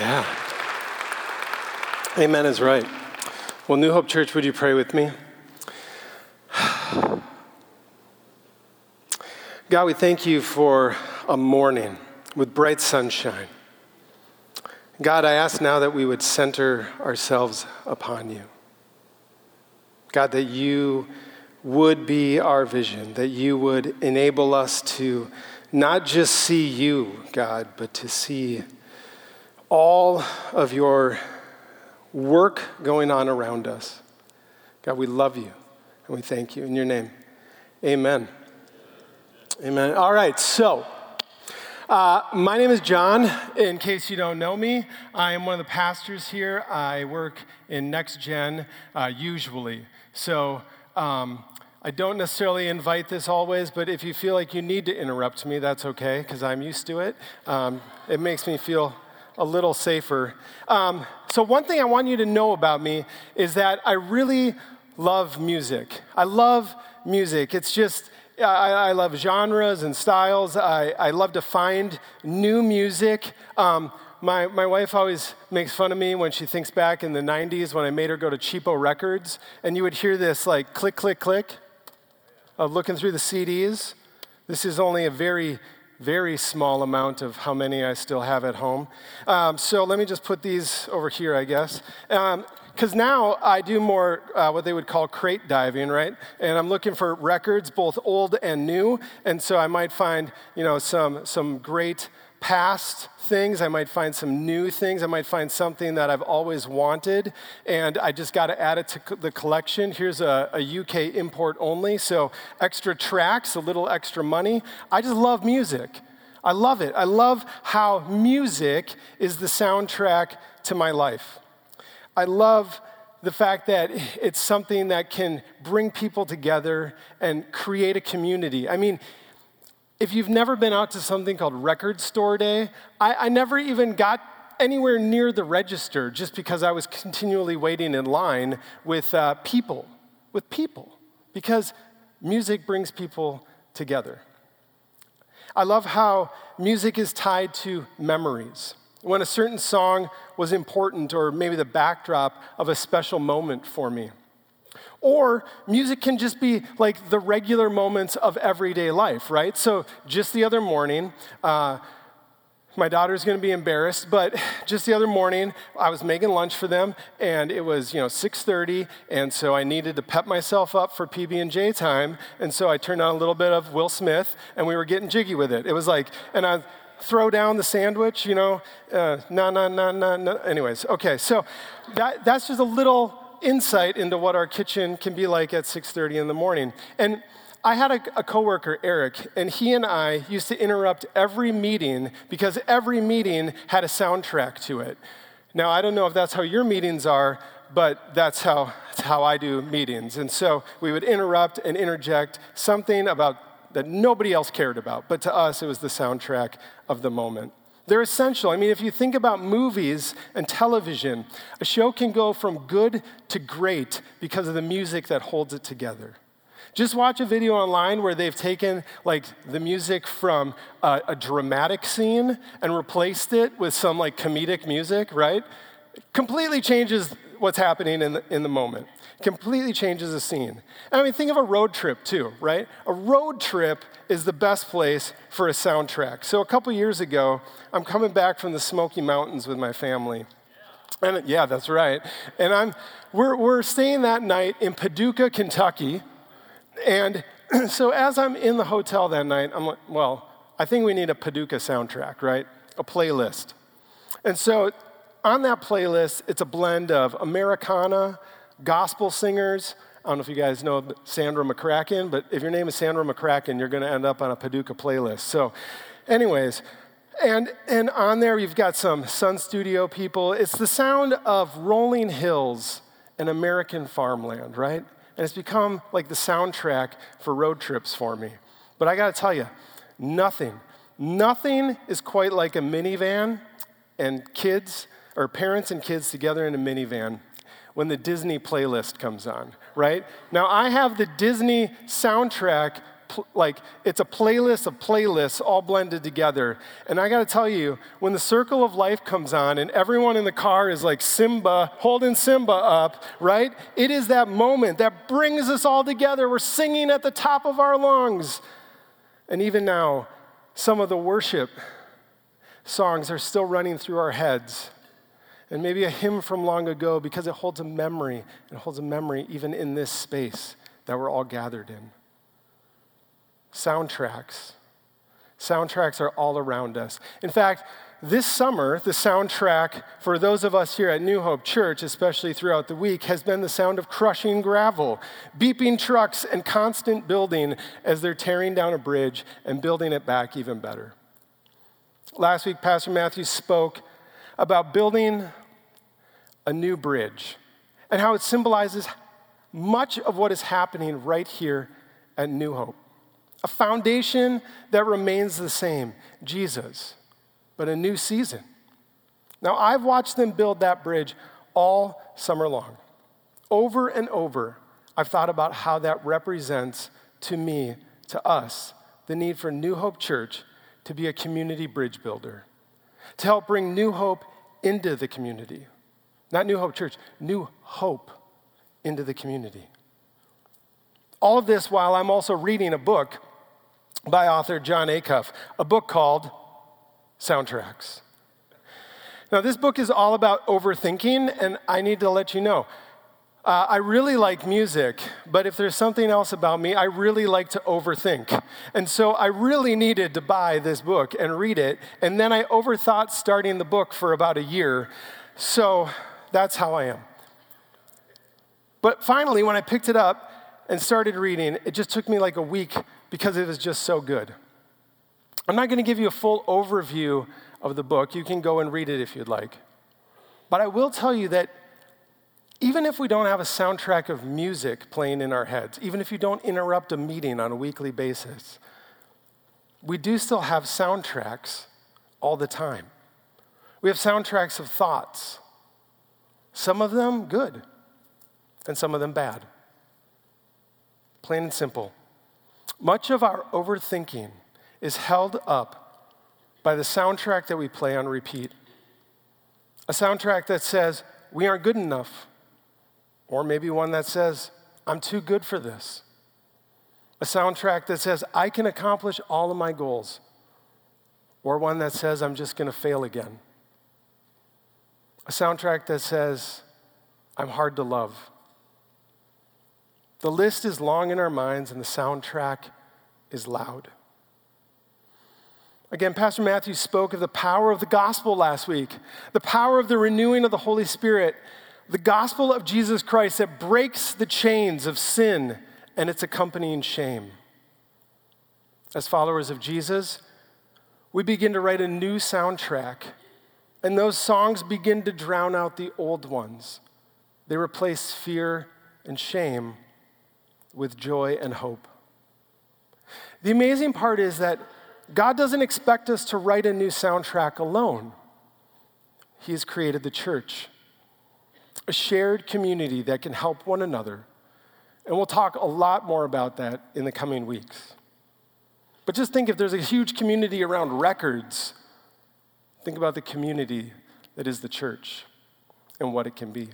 Yeah. Amen is right. Well, New Hope Church, would you pray with me? God, we thank you for a morning with bright sunshine. God, I ask now that we would center ourselves upon you. God, that you would be our vision, that you would enable us to not just see you, God, but to see all of your work going on around us. God, we love you and we thank you in your name. Amen. Amen. All right, so uh, my name is John. In case you don't know me, I am one of the pastors here. I work in Next Gen uh, usually. So um, I don't necessarily invite this always, but if you feel like you need to interrupt me, that's okay, because I'm used to it. Um, it makes me feel a little safer. Um, so, one thing I want you to know about me is that I really love music. I love music. It's just, I, I love genres and styles. I, I love to find new music. Um, my, my wife always makes fun of me when she thinks back in the 90s when I made her go to Cheapo Records, and you would hear this like click, click, click of looking through the CDs. This is only a very very small amount of how many I still have at home. Um, so let me just put these over here, I guess. Because um, now I do more uh, what they would call crate diving, right? And I'm looking for records, both old and new. And so I might find, you know, some, some great past things. I might find some new things. I might find something that I've always wanted, and I just got to add it to the collection. Here's a, a, UK import only, so extra tracks, a little extra money. I just love music. I love it. I love how music is the soundtrack to my life. I love the fact that it's something that can bring people together and create a community. I mean, if you've never been out to something called Record Store Day, I, I never even got anywhere near the register just because I was continually waiting in line with uh, people, with people, because music brings people together. I love how music is tied to memories. When a certain song was important, or maybe the backdrop of a special moment for me. Or music can just be like the regular moments of everyday life, right? So just the other morning, uh, my daughter's going to be embarrassed, but just the other morning, I was making lunch for them, and it was you know 6:30, and so I needed to pep myself up for PB and J time, and so I turned on a little bit of Will Smith, and we were getting jiggy with it. It was like, and I throw down the sandwich, you know, na na na na. Anyways, okay, so that, that's just a little insight into what our kitchen can be like at 6.30 in the morning. And I had a, a coworker, Eric, and he and I used to interrupt every meeting because every meeting had a soundtrack to it. Now, I don't know if that's how your meetings are, but that's how, that's how I do meetings. And so we would interrupt and interject something about that nobody else cared about, but to us, it was the soundtrack of the moment. They're essential. I mean, if you think about movies and television, a show can go from good to great because of the music that holds it together. Just watch a video online where they've taken like the music from a, a dramatic scene and replaced it with some like comedic music, right? It Completely changes what's happening in the, in the moment. Completely changes the scene. And I mean, think of a road trip too, right? A road trip is the best place for a soundtrack. So a couple years ago, I'm coming back from the Smoky Mountains with my family. And yeah, that's right. And I'm, we're, we're staying that night in Paducah, Kentucky. And so as I'm in the hotel that night, I'm like, well, I think we need a Paducah soundtrack, right? A playlist. And so on that playlist, it's a blend of Americana, gospel singers, I don't know if you guys know Sandra McCracken, but if your name is Sandra McCracken, you're going to end up on a Paducah playlist. So, anyways, and, and on there you've got some Sun Studio people. It's the sound of rolling hills and American farmland, right? And it's become like the soundtrack for road trips for me. But I got to tell you, nothing, nothing is quite like a minivan and kids, or parents and kids together in a minivan when the Disney playlist comes on, right? Now, I have the Disney soundtrack like it's a playlist of playlists all blended together. And I got to tell you, when the circle of life comes on and everyone in the car is like Simba, holding Simba up, right? It is that moment that brings us all together. We're singing at the top of our lungs. And even now, some of the worship songs are still running through our heads. And maybe a hymn from long ago because it holds a memory. It holds a memory even in this space that we're all gathered in. Soundtracks. Soundtracks are all around us. In fact, this summer, the soundtrack for those of us here at New Hope Church, especially throughout the week, has been the sound of crushing gravel, beeping trucks, and constant building as they're tearing down a bridge and building it back even better. Last week, Pastor Matthew spoke about building a new bridge and how it symbolizes much of what is happening right here at New Hope. A foundation that remains the same Jesus, but a new season. Now, I've watched them build that bridge all summer long. Over and over, I've thought about how that represents to me, to us, the need for New Hope Church to be a community bridge builder, to help bring New Hope into the community. Not New Hope Church, New Hope into the community. All of this while I'm also reading a book by author Jon Acuff, a book called Soundtracks. Now, this book is all about overthinking, and I need to let you know. Uh, I really like music, but if there's something else about me, I really like to overthink. And so I really needed to buy this book and read it, and then I overthought starting the book for about a year. So that's how I am. But finally, when I picked it up and started reading, it just took me like a week because it was just so good. I'm not going to give you a full overview of the book. You can go and read it if you'd like. But I will tell you that even if we don't have a soundtrack of music playing in our heads, even if you don't interrupt a meeting on a weekly basis, we do still have soundtracks all the time. We have soundtracks of thoughts, some of them good, and some of them bad. Plain and simple. Much of our overthinking is held up by the soundtrack that we play on repeat. A soundtrack that says, we aren't good enough. Or maybe one that says, I'm too good for this. A soundtrack that says, I can accomplish all of my goals. Or one that says, I'm just going to fail again. A soundtrack that says, I'm hard to love. The list is long in our minds, and the soundtrack is loud. Again, Pastor Matthew spoke of the power of the gospel last week, the power of the renewing of the Holy Spirit, the gospel of Jesus Christ that breaks the chains of sin and its accompanying shame. As followers of Jesus, we begin to write a new soundtrack, and those songs begin to drown out the old ones. They replace fear and shame with joy and hope. The amazing part is that God doesn't expect us to write a new soundtrack alone. He has created the church, a shared community that can help one another. And we'll talk a lot more about that in the coming weeks. But just think if there's a huge community around records, think about the community that is the church and what it can be.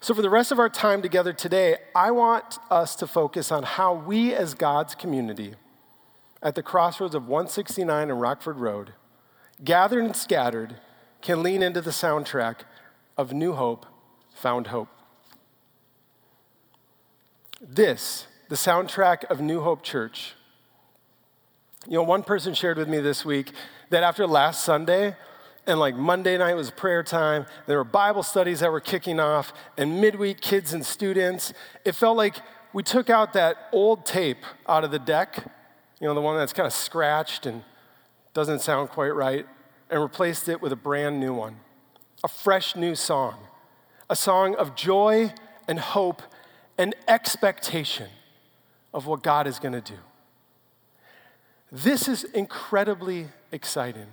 So, for the rest of our time together today, I want us to focus on how we, as God's community, at the crossroads of 169 and Rockford Road, gathered and scattered, can lean into the soundtrack of New Hope, Found Hope. This, the soundtrack of New Hope Church. You know, one person shared with me this week that after last Sunday, and like Monday night was prayer time. There were Bible studies that were kicking off, and midweek kids and students. It felt like we took out that old tape out of the deck, you know, the one that's kind of scratched and doesn't sound quite right, and replaced it with a brand new one, a fresh new song, a song of joy and hope and expectation of what God is going to do. This is incredibly exciting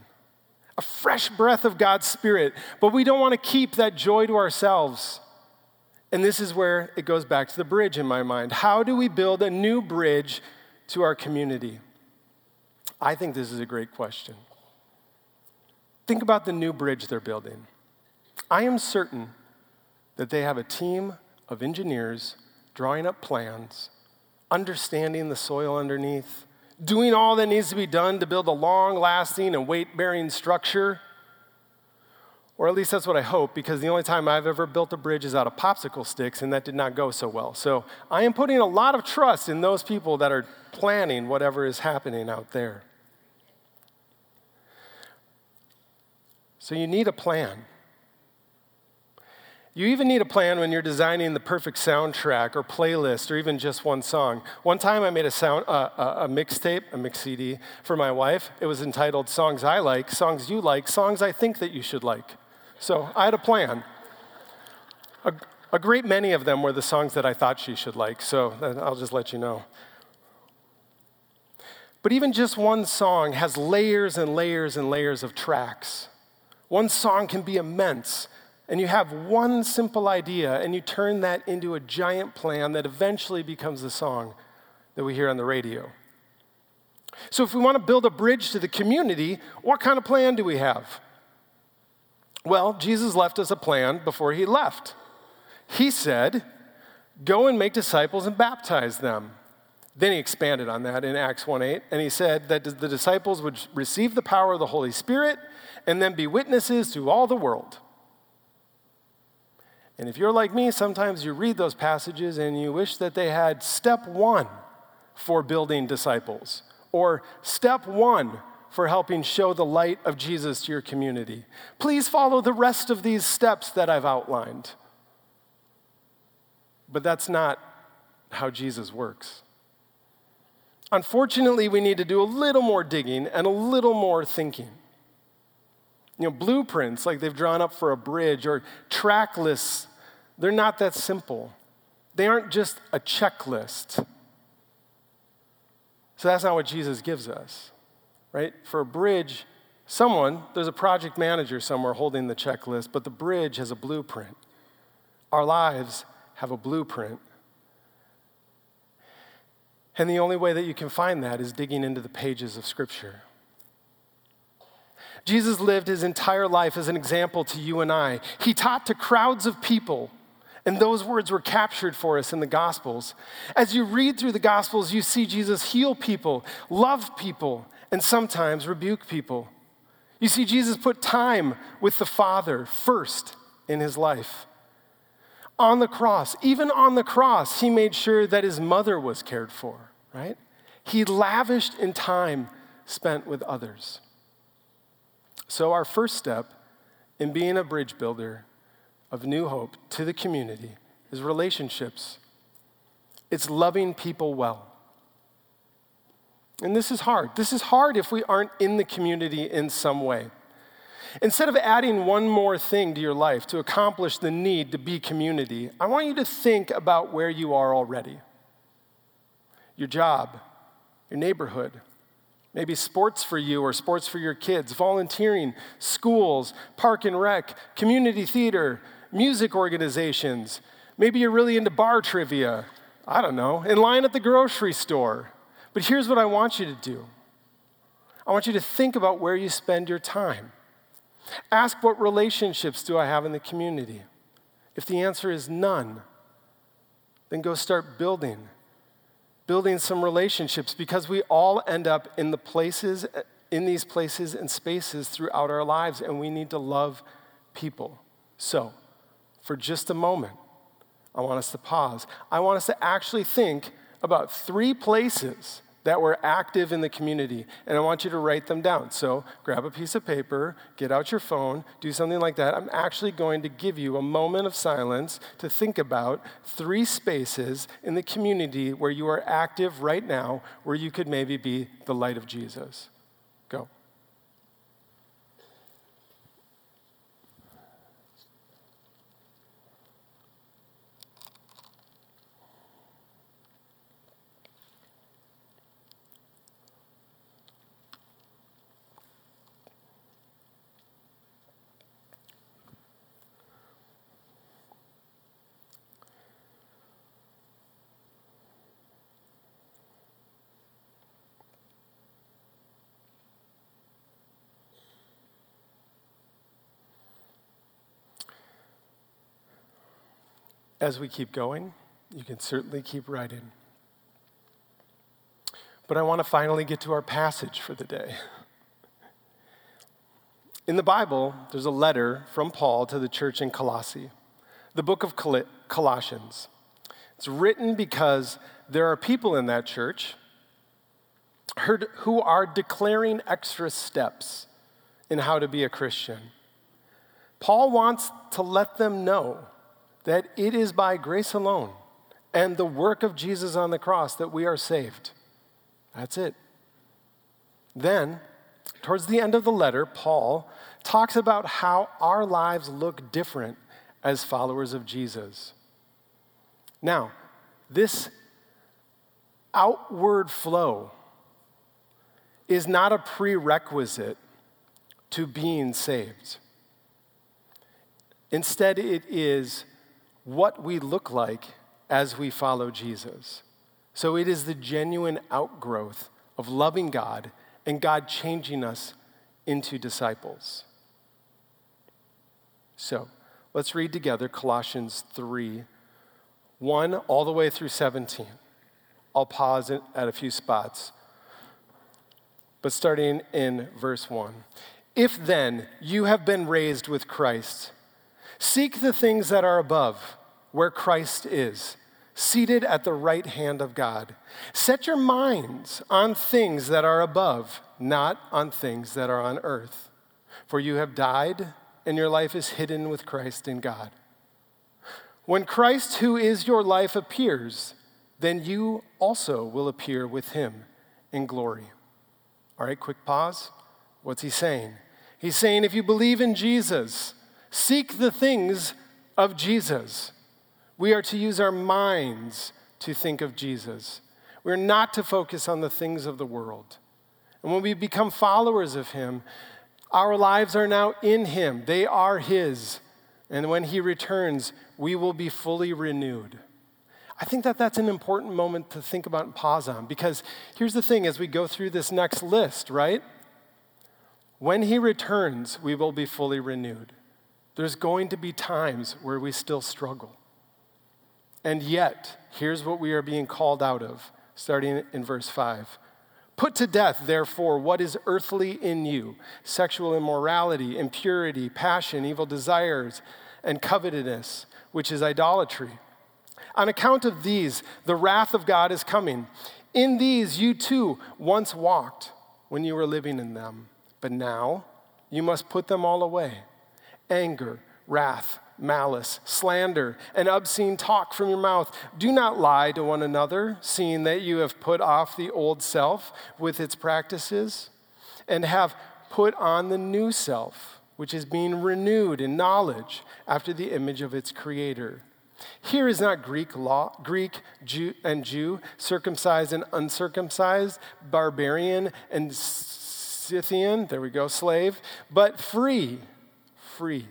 a fresh breath of God's Spirit, but we don't want to keep that joy to ourselves. And this is where it goes back to the bridge in my mind. How do we build a new bridge to our community? I think this is a great question. Think about the new bridge they're building. I am certain that they have a team of engineers drawing up plans, understanding the soil underneath, doing all that needs to be done to build a long lasting and weight bearing structure or at least that's what I hope, because the only time I've ever built a bridge is out of popsicle sticks, and that did not go so well. So I am putting a lot of trust in those people that are planning whatever is happening out there. So you need a plan. You even need a plan when you're designing the perfect soundtrack or playlist or even just one song. One time I made a, sound, uh, a mixtape, a mix CD for my wife. It was entitled Songs I Like, Songs You Like, Songs I Think That You Should Like. So I had a plan. A, a great many of them were the songs that I thought she should like, so I'll just let you know. But even just one song has layers and layers and layers of tracks. One song can be immense, and you have one simple idea, and you turn that into a giant plan that eventually becomes the song that we hear on the radio. So, if we want to build a bridge to the community, what kind of plan do we have? Well, Jesus left us a plan before he left. He said, Go and make disciples and baptize them. Then he expanded on that in Acts 1 8, and he said that the disciples would receive the power of the Holy Spirit and then be witnesses to all the world. And if you're like me, sometimes you read those passages and you wish that they had step one for building disciples, or step one for helping show the light of Jesus to your community. Please follow the rest of these steps that I've outlined. But that's not how Jesus works. Unfortunately, we need to do a little more digging and a little more thinking. You know, blueprints like they've drawn up for a bridge or track lists, they're not that simple. They aren't just a checklist. So that's not what Jesus gives us right? For a bridge, someone, there's a project manager somewhere holding the checklist, but the bridge has a blueprint. Our lives have a blueprint. And the only way that you can find that is digging into the pages of Scripture. Jesus lived his entire life as an example to you and I. He taught to crowds of people, and those words were captured for us in the Gospels. As you read through the Gospels, you see Jesus heal people, love people, and sometimes rebuke people. You see, Jesus put time with the Father first in his life. On the cross, even on the cross, he made sure that his mother was cared for, right? He lavished in time spent with others. So, our first step in being a bridge builder of new hope to the community is relationships. It's loving people well. And this is hard. This is hard if we aren't in the community in some way. Instead of adding one more thing to your life to accomplish the need to be community, I want you to think about where you are already your job, your neighborhood, maybe sports for you or sports for your kids, volunteering, schools, park and rec, community theater, music organizations. Maybe you're really into bar trivia. I don't know, in line at the grocery store. But here's what I want you to do I want you to think about where you spend your time. Ask what relationships do I have in the community? If the answer is none, then go start building. Building some relationships because we all end up in the places, in these places and spaces throughout our lives, and we need to love people. So, for just a moment, I want us to pause. I want us to actually think about three places that were active in the community, and I want you to write them down. So grab a piece of paper, get out your phone, do something like that. I'm actually going to give you a moment of silence to think about three spaces in the community where you are active right now, where you could maybe be the light of Jesus. As we keep going, you can certainly keep writing. But I want to finally get to our passage for the day. In the Bible, there's a letter from Paul to the church in Colossae, the book of Colossians. It's written because there are people in that church who are declaring extra steps in how to be a Christian. Paul wants to let them know that it is by grace alone and the work of Jesus on the cross that we are saved. That's it. Then, towards the end of the letter, Paul talks about how our lives look different as followers of Jesus. Now, this outward flow is not a prerequisite to being saved. Instead, it is what we look like as we follow Jesus. So it is the genuine outgrowth of loving God and God changing us into disciples. So let's read together Colossians 3 1 all the way through 17. I'll pause at a few spots. But starting in verse 1. If then you have been raised with Christ, seek the things that are above, where Christ is, seated at the right hand of God. Set your minds on things that are above, not on things that are on earth. For you have died, and your life is hidden with Christ in God. When Christ, who is your life, appears, then you also will appear with him in glory. All right, quick pause. What's he saying? He's saying if you believe in Jesus, seek the things of Jesus. We are to use our minds to think of Jesus. We're not to focus on the things of the world. And when we become followers of him, our lives are now in him, they are his. And when he returns, we will be fully renewed. I think that that's an important moment to think about and pause on because here's the thing as we go through this next list, right? When he returns, we will be fully renewed. There's going to be times where we still struggle. And yet, here's what we are being called out of, starting in verse 5. Put to death, therefore, what is earthly in you sexual immorality, impurity, passion, evil desires, and covetousness, which is idolatry. On account of these, the wrath of God is coming. In these you too once walked when you were living in them, but now you must put them all away anger, wrath malice, slander, and obscene talk from your mouth. Do not lie to one another, seeing that you have put off the old self with its practices, and have put on the new self, which is being renewed in knowledge after the image of its creator. Here is not Greek law, Greek Jew and Jew, circumcised and uncircumcised, barbarian and Scythian, there we go, slave, but free, free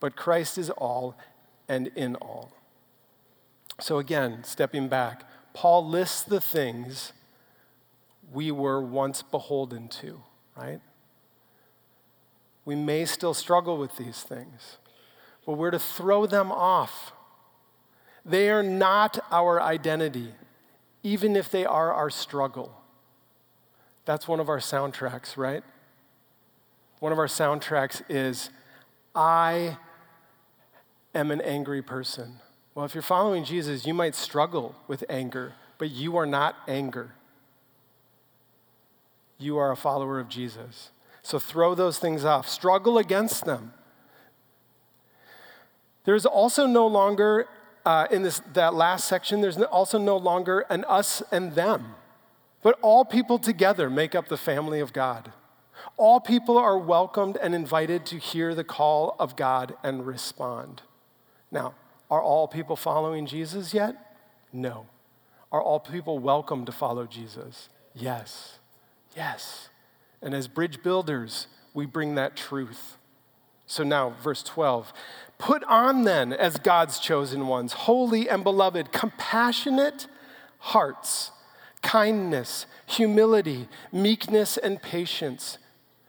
but Christ is all and in all. So, again, stepping back, Paul lists the things we were once beholden to, right? We may still struggle with these things, but we're to throw them off. They are not our identity, even if they are our struggle. That's one of our soundtracks, right? One of our soundtracks is I am an angry person. Well, if you're following Jesus, you might struggle with anger, but you are not anger. You are a follower of Jesus. So throw those things off, struggle against them. There's also no longer, uh, in this, that last section, there's also no longer an us and them, but all people together make up the family of God. All people are welcomed and invited to hear the call of God and respond. Now, are all people following Jesus yet? No. Are all people welcome to follow Jesus? Yes. Yes. And as bridge builders, we bring that truth. So now, verse 12 Put on then, as God's chosen ones, holy and beloved, compassionate hearts, kindness, humility, meekness, and patience,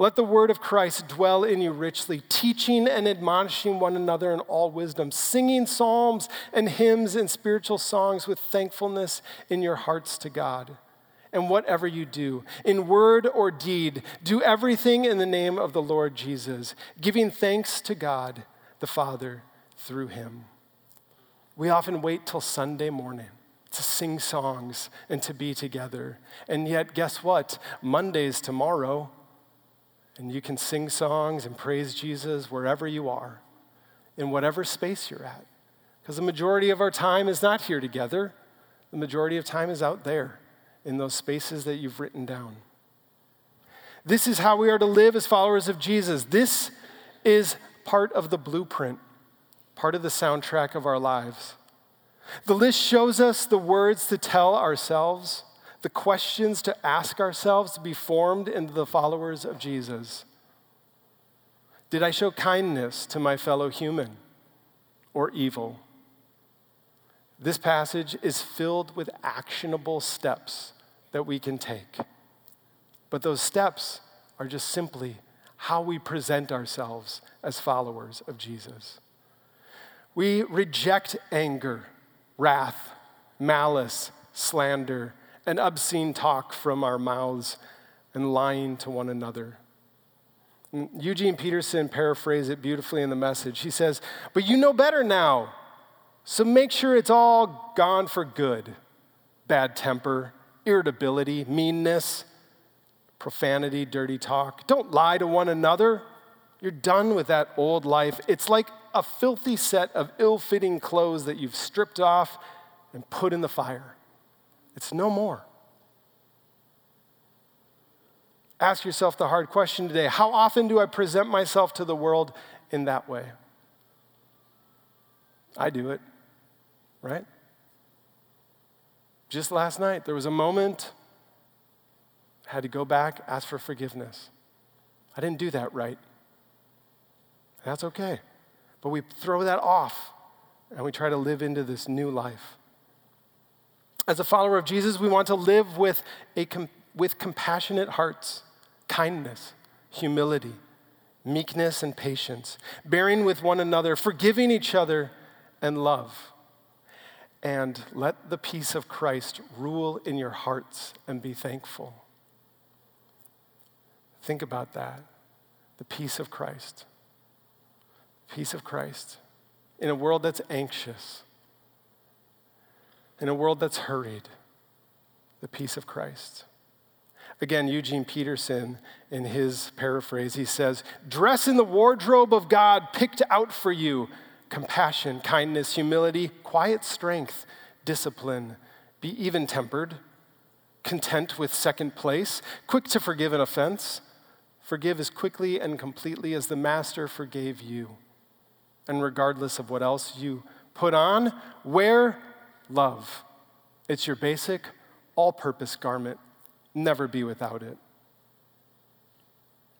Let the word of Christ dwell in you richly, teaching and admonishing one another in all wisdom, singing psalms and hymns and spiritual songs with thankfulness in your hearts to God. And whatever you do, in word or deed, do everything in the name of the Lord Jesus, giving thanks to God the Father through him. We often wait till Sunday morning to sing songs and to be together. And yet, guess what? Monday's tomorrow and you can sing songs and praise Jesus wherever you are, in whatever space you're at. Because the majority of our time is not here together, the majority of time is out there in those spaces that you've written down. This is how we are to live as followers of Jesus. This is part of the blueprint, part of the soundtrack of our lives. The list shows us the words to tell ourselves the questions to ask ourselves to be formed into the followers of Jesus. Did I show kindness to my fellow human or evil? This passage is filled with actionable steps that we can take. But those steps are just simply how we present ourselves as followers of Jesus. We reject anger, wrath, malice, slander, and obscene talk from our mouths and lying to one another. Eugene Peterson paraphrased it beautifully in the message. He says, But you know better now, so make sure it's all gone for good bad temper, irritability, meanness, profanity, dirty talk. Don't lie to one another. You're done with that old life. It's like a filthy set of ill fitting clothes that you've stripped off and put in the fire. It's no more. Ask yourself the hard question today How often do I present myself to the world in that way? I do it, right? Just last night, there was a moment, I had to go back, ask for forgiveness. I didn't do that right. That's okay. But we throw that off and we try to live into this new life. As a follower of Jesus, we want to live with, a, with compassionate hearts, kindness, humility, meekness, and patience, bearing with one another, forgiving each other, and love. And let the peace of Christ rule in your hearts and be thankful. Think about that. The peace of Christ. Peace of Christ. In a world that's anxious, in a world that's hurried, the peace of Christ. Again, Eugene Peterson, in his paraphrase, he says, Dress in the wardrobe of God picked out for you compassion, kindness, humility, quiet strength, discipline. Be even tempered, content with second place, quick to forgive an offense. Forgive as quickly and completely as the Master forgave you. And regardless of what else you put on, wear love. It's your basic, all purpose garment. Never be without it.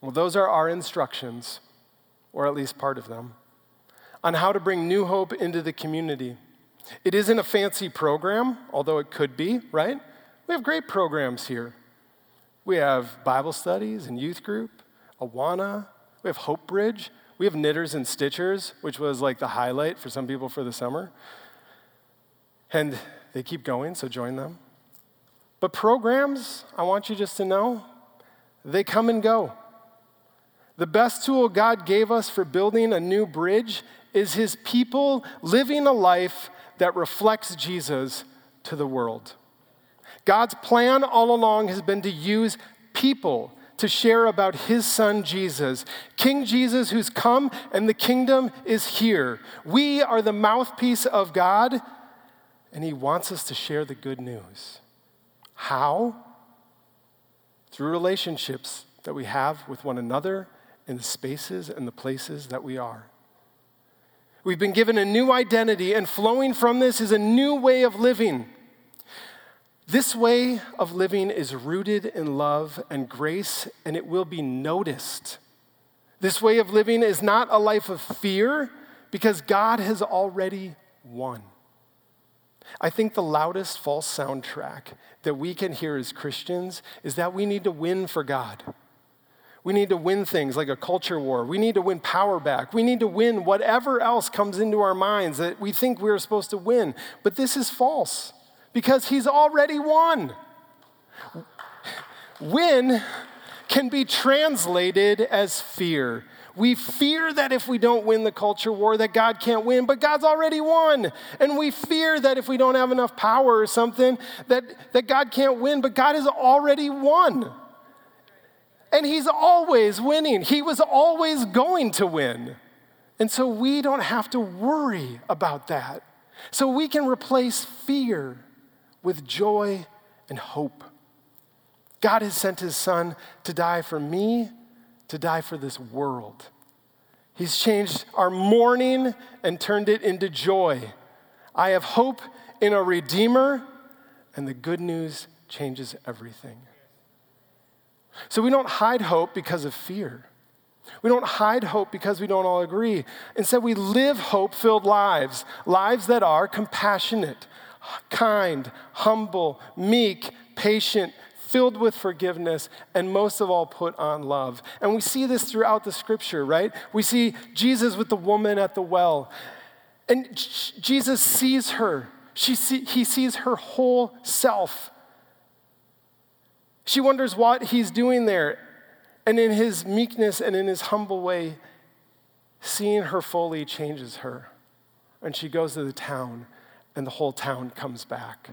Well, those are our instructions, or at least part of them, on how to bring new hope into the community. It isn't a fancy program, although it could be, right? We have great programs here. We have Bible studies and youth group, Awana, we have Hope Bridge, we have Knitters and Stitchers, which was like the highlight for some people for the summer. And they keep going, so join them. But programs, I want you just to know, they come and go. The best tool God gave us for building a new bridge is His people living a life that reflects Jesus to the world. God's plan all along has been to use people to share about His Son Jesus, King Jesus who's come and the kingdom is here. We are the mouthpiece of God and He wants us to share the good news. How? Through relationships that we have with one another in the spaces and the places that we are. We've been given a new identity, and flowing from this is a new way of living. This way of living is rooted in love and grace, and it will be noticed. This way of living is not a life of fear because God has already won. I think the loudest false soundtrack that we can hear as Christians is that we need to win for God. We need to win things like a culture war. We need to win power back. We need to win whatever else comes into our minds that we think we're supposed to win. But this is false because He's already won. Win can be translated as fear. We fear that if we don't win the culture war that God can't win, but God's already won. And we fear that if we don't have enough power or something that, that God can't win, but God has already won. And he's always winning. He was always going to win. And so we don't have to worry about that. So we can replace fear with joy and hope. God has sent his son to die for me to die for this world. He's changed our mourning and turned it into joy. I have hope in a Redeemer, and the good news changes everything. So we don't hide hope because of fear. We don't hide hope because we don't all agree. Instead, we live hope filled lives, lives that are compassionate, kind, humble, meek, patient, filled with forgiveness, and most of all, put on love. And we see this throughout the scripture, right? We see Jesus with the woman at the well, and Jesus sees her. She see, he sees her whole self. She wonders what he's doing there. And in his meekness and in his humble way, seeing her fully changes her. And she goes to the town, and the whole town comes back.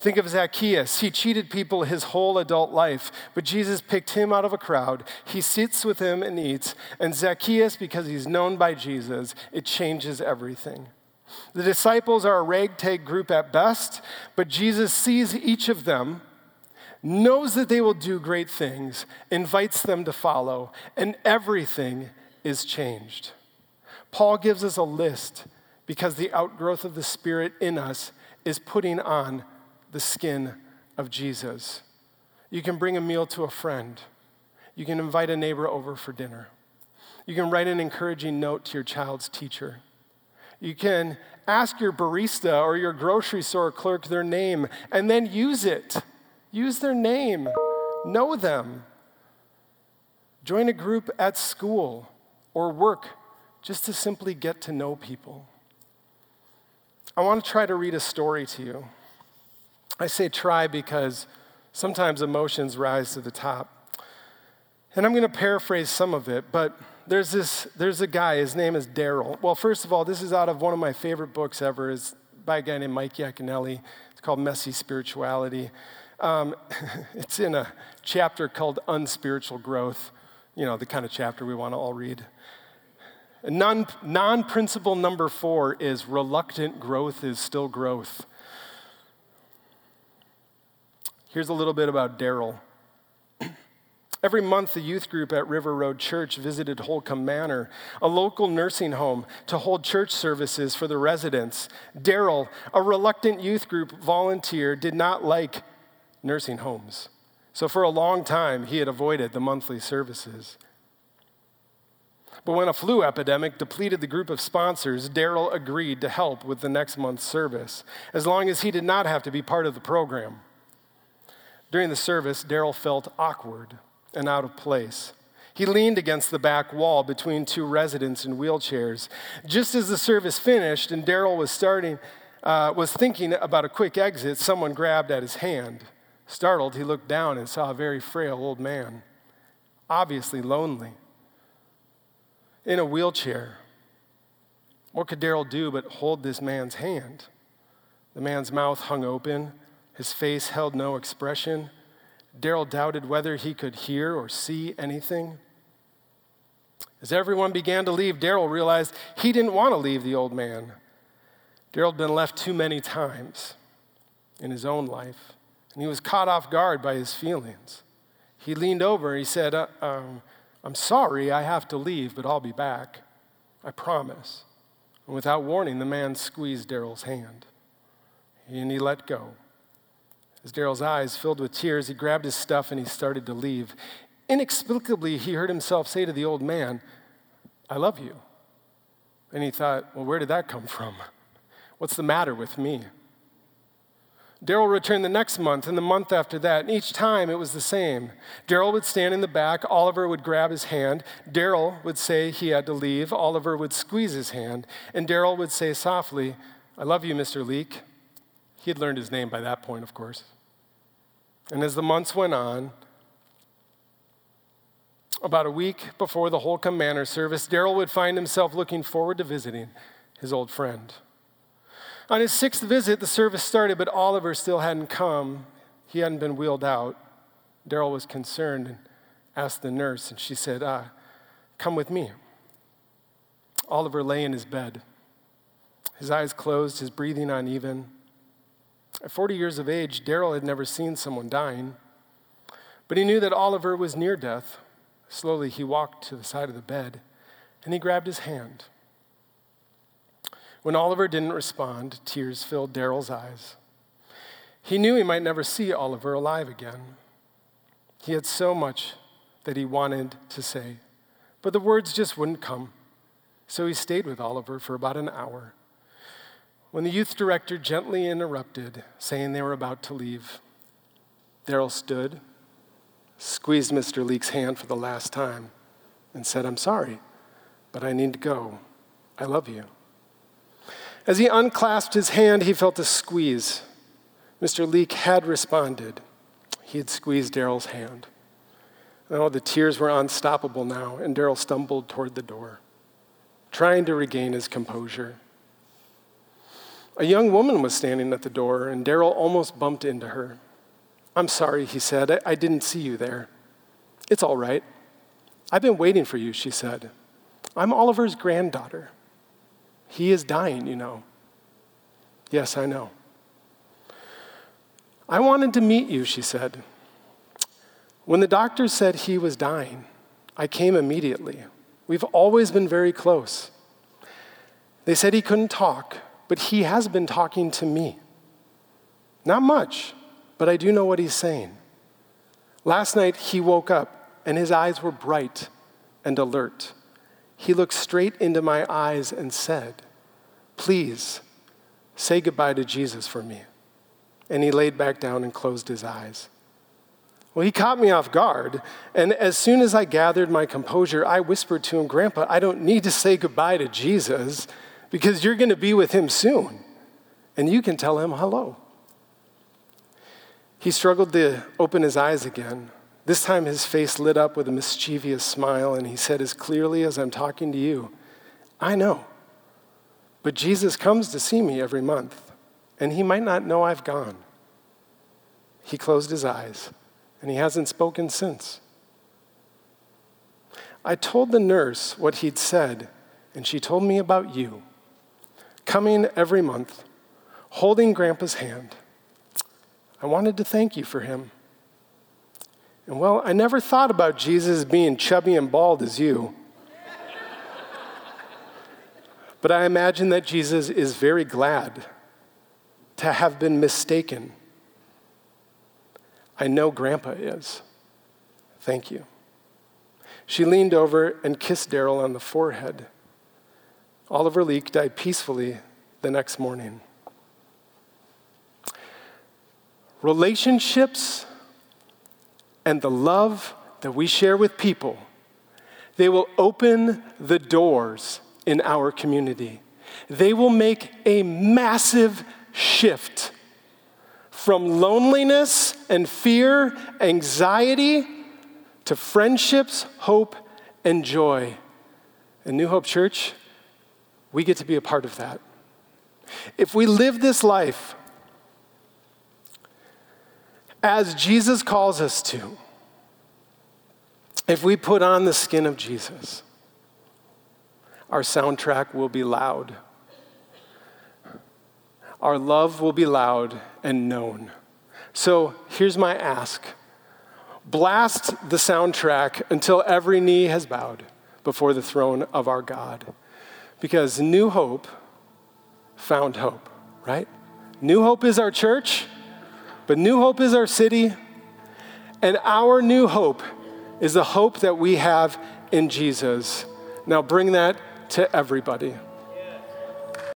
Think of Zacchaeus. He cheated people his whole adult life, but Jesus picked him out of a crowd. He sits with him and eats. And Zacchaeus, because he's known by Jesus, it changes everything. The disciples are a ragtag group at best, but Jesus sees each of them, knows that they will do great things, invites them to follow, and everything is changed. Paul gives us a list because the outgrowth of the Spirit in us is putting on the skin of Jesus. You can bring a meal to a friend. You can invite a neighbor over for dinner. You can write an encouraging note to your child's teacher. You can ask your barista or your grocery store clerk their name and then use it. Use their name, know them. Join a group at school or work just to simply get to know people. I want to try to read a story to you. I say try because sometimes emotions rise to the top. And I'm going to paraphrase some of it, but there's this there's a guy, his name is Daryl. Well, first of all, this is out of one of my favorite books ever. It's by a guy named Mike Yaconelli. It's called Messy Spirituality. Um, it's in a chapter called Unspiritual Growth, you know, the kind of chapter we want to all read. non, Non principle number four is reluctant growth is still growth. Here's a little bit about Daryl. Every month, the youth group at River Road Church visited Holcomb Manor, a local nursing home, to hold church services for the residents. Daryl, a reluctant youth group volunteer, did not like nursing homes. So, for a long time, he had avoided the monthly services. But when a flu epidemic depleted the group of sponsors, Daryl agreed to help with the next month's service, as long as he did not have to be part of the program. During the service, Daryl felt awkward and out of place. He leaned against the back wall between two residents in wheelchairs. Just as the service finished and Daryl was starting, uh, was thinking about a quick exit, someone grabbed at his hand. Startled, he looked down and saw a very frail old man, obviously lonely, in a wheelchair. What could Daryl do but hold this man's hand? The man's mouth hung open, his face held no expression. Daryl doubted whether he could hear or see anything. As everyone began to leave, Daryl realized he didn't want to leave the old man. Daryl had been left too many times in his own life, and he was caught off guard by his feelings. He leaned over and he said, uh, um, I'm sorry I have to leave, but I'll be back. I promise. And without warning, the man squeezed Daryl's hand, and he let go. As Daryl's eyes filled with tears, he grabbed his stuff and he started to leave. Inexplicably, he heard himself say to the old man, I love you. And he thought, well, where did that come from? What's the matter with me? Daryl returned the next month and the month after that, and each time it was the same. Daryl would stand in the back, Oliver would grab his hand, Daryl would say he had to leave, Oliver would squeeze his hand, and Daryl would say softly, I love you, Mr. Leake. He had learned his name by that point, of course. And as the months went on, about a week before the Holcomb Manor service, Daryl would find himself looking forward to visiting his old friend. On his sixth visit, the service started, but Oliver still hadn't come. He hadn't been wheeled out. Daryl was concerned and asked the nurse, and she said, uh, Come with me. Oliver lay in his bed, his eyes closed, his breathing uneven. At 40 years of age, Daryl had never seen someone dying, but he knew that Oliver was near death. Slowly, he walked to the side of the bed and he grabbed his hand. When Oliver didn't respond, tears filled Daryl's eyes. He knew he might never see Oliver alive again. He had so much that he wanted to say, but the words just wouldn't come. So he stayed with Oliver for about an hour. When the youth director gently interrupted, saying they were about to leave, Daryl stood, squeezed Mr. Leake's hand for the last time, and said, I'm sorry, but I need to go. I love you. As he unclasped his hand, he felt a squeeze. Mr. Leake had responded. He had squeezed Daryl's hand. Oh, the tears were unstoppable now, and Daryl stumbled toward the door, trying to regain his composure. A young woman was standing at the door, and Daryl almost bumped into her. I'm sorry, he said. I, I didn't see you there. It's all right. I've been waiting for you, she said. I'm Oliver's granddaughter. He is dying, you know. Yes, I know. I wanted to meet you, she said. When the doctor said he was dying, I came immediately. We've always been very close. They said he couldn't talk, but he has been talking to me. Not much, but I do know what he's saying. Last night, he woke up and his eyes were bright and alert. He looked straight into my eyes and said, Please say goodbye to Jesus for me. And he laid back down and closed his eyes. Well, he caught me off guard, and as soon as I gathered my composure, I whispered to him, Grandpa, I don't need to say goodbye to Jesus because you're going to be with him soon, and you can tell him hello. He struggled to open his eyes again, this time his face lit up with a mischievous smile, and he said, as clearly as I'm talking to you, I know. But Jesus comes to see me every month, and he might not know I've gone. He closed his eyes, and he hasn't spoken since. I told the nurse what he'd said, and she told me about you. Coming every month, holding Grandpa's hand. I wanted to thank you for him. And well, I never thought about Jesus being chubby and bald as you. but I imagine that Jesus is very glad to have been mistaken. I know Grandpa is. Thank you. She leaned over and kissed Daryl on the forehead. Oliver Leake died peacefully the next morning. Relationships and the love that we share with people, they will open the doors in our community. They will make a massive shift from loneliness and fear, anxiety, to friendships, hope, and joy. And New Hope Church, we get to be a part of that. If we live this life as Jesus calls us to, if we put on the skin of Jesus, our soundtrack will be loud. Our love will be loud and known. So here's my ask blast the soundtrack until every knee has bowed before the throne of our God. Because New Hope found hope, right? New Hope is our church But New Hope is our city, and our new hope is the hope that we have in Jesus. Now bring that to everybody.